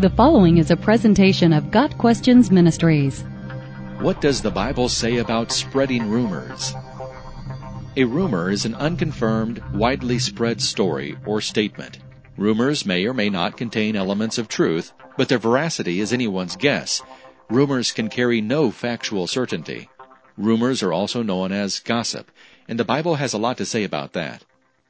The following is a presentation of Got Questions Ministries. What does the Bible say about spreading rumors? A rumor is an unconfirmed, widely spread story or statement. Rumors may or may not contain elements of truth, but their veracity is anyone's guess. Rumors can carry no factual certainty. Rumors are also known as gossip, and the Bible has a lot to say about that.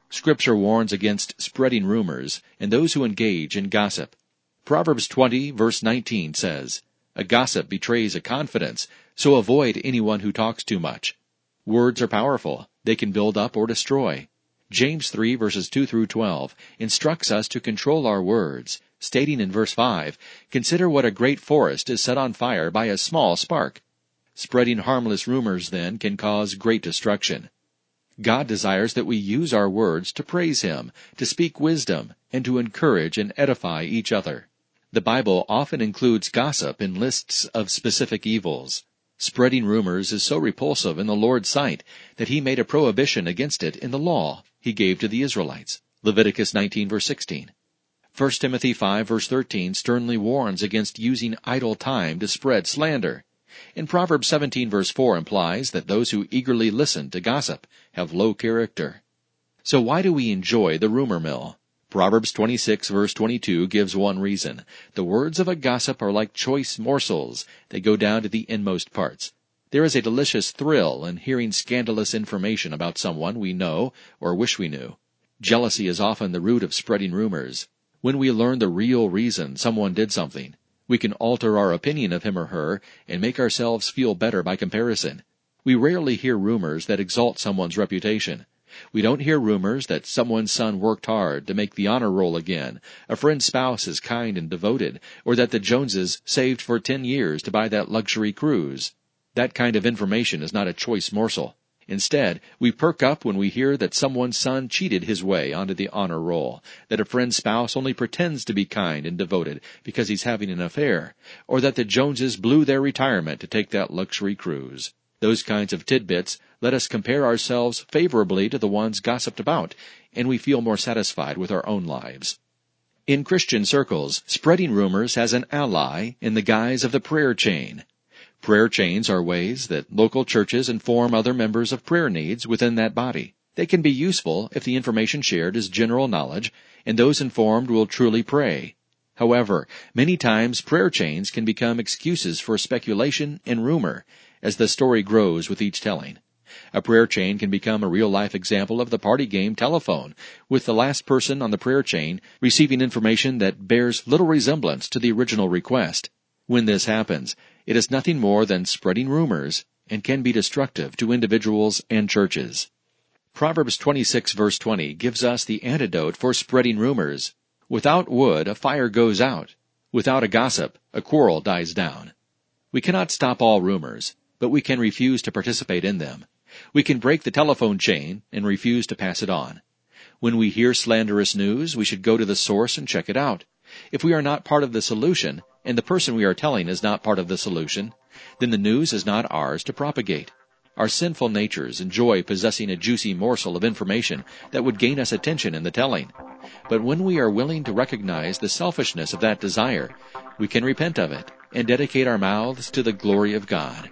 Scripture warns against spreading rumors and those who engage in gossip. Proverbs 20 verse 19 says, A gossip betrays a confidence, so avoid anyone who talks too much. Words are powerful. They can build up or destroy. James 3 verses 2 through 12 instructs us to control our words, stating in verse 5, Consider what a great forest is set on fire by a small spark. Spreading harmless rumors, then, can cause great destruction. God desires that we use our words to praise Him, to speak wisdom, and to encourage and edify each other. The Bible often includes gossip in lists of specific evils. Spreading rumors is so repulsive in the Lord's sight that He made a prohibition against it in the law He gave to the Israelites. Leviticus 19 verse 16. 1 Timothy 5 verse 13 sternly warns against using idle time to spread slander. In Proverbs 17 verse 4 implies that those who eagerly listen to gossip have low character. So why do we enjoy the rumor mill? Proverbs 26 verse 22 gives one reason. The words of a gossip are like choice morsels. They go down to the inmost parts. There is a delicious thrill in hearing scandalous information about someone we know or wish we knew. Jealousy is often the root of spreading rumors. When we learn the real reason someone did something, we can alter our opinion of him or her and make ourselves feel better by comparison. We rarely hear rumors that exalt someone's reputation. We don't hear rumors that someone's son worked hard to make the honor roll again, a friend's spouse is kind and devoted, or that the Joneses saved for ten years to buy that luxury cruise. That kind of information is not a choice morsel. Instead, we perk up when we hear that someone's son cheated his way onto the honor roll, that a friend's spouse only pretends to be kind and devoted because he's having an affair, or that the Joneses blew their retirement to take that luxury cruise. Those kinds of tidbits let us compare ourselves favorably to the ones gossiped about, and we feel more satisfied with our own lives. In Christian circles, spreading rumors has an ally in the guise of the prayer chain. Prayer chains are ways that local churches inform other members of prayer needs within that body. They can be useful if the information shared is general knowledge and those informed will truly pray. However, many times prayer chains can become excuses for speculation and rumor as the story grows with each telling. A prayer chain can become a real life example of the party game telephone, with the last person on the prayer chain receiving information that bears little resemblance to the original request. When this happens, it is nothing more than spreading rumors and can be destructive to individuals and churches. Proverbs 26 verse 20 gives us the antidote for spreading rumors. Without wood, a fire goes out. Without a gossip, a quarrel dies down. We cannot stop all rumors, but we can refuse to participate in them. We can break the telephone chain and refuse to pass it on. When we hear slanderous news, we should go to the source and check it out. If we are not part of the solution, and the person we are telling is not part of the solution, then the news is not ours to propagate. Our sinful natures enjoy possessing a juicy morsel of information that would gain us attention in the telling. But when we are willing to recognize the selfishness of that desire, we can repent of it and dedicate our mouths to the glory of God.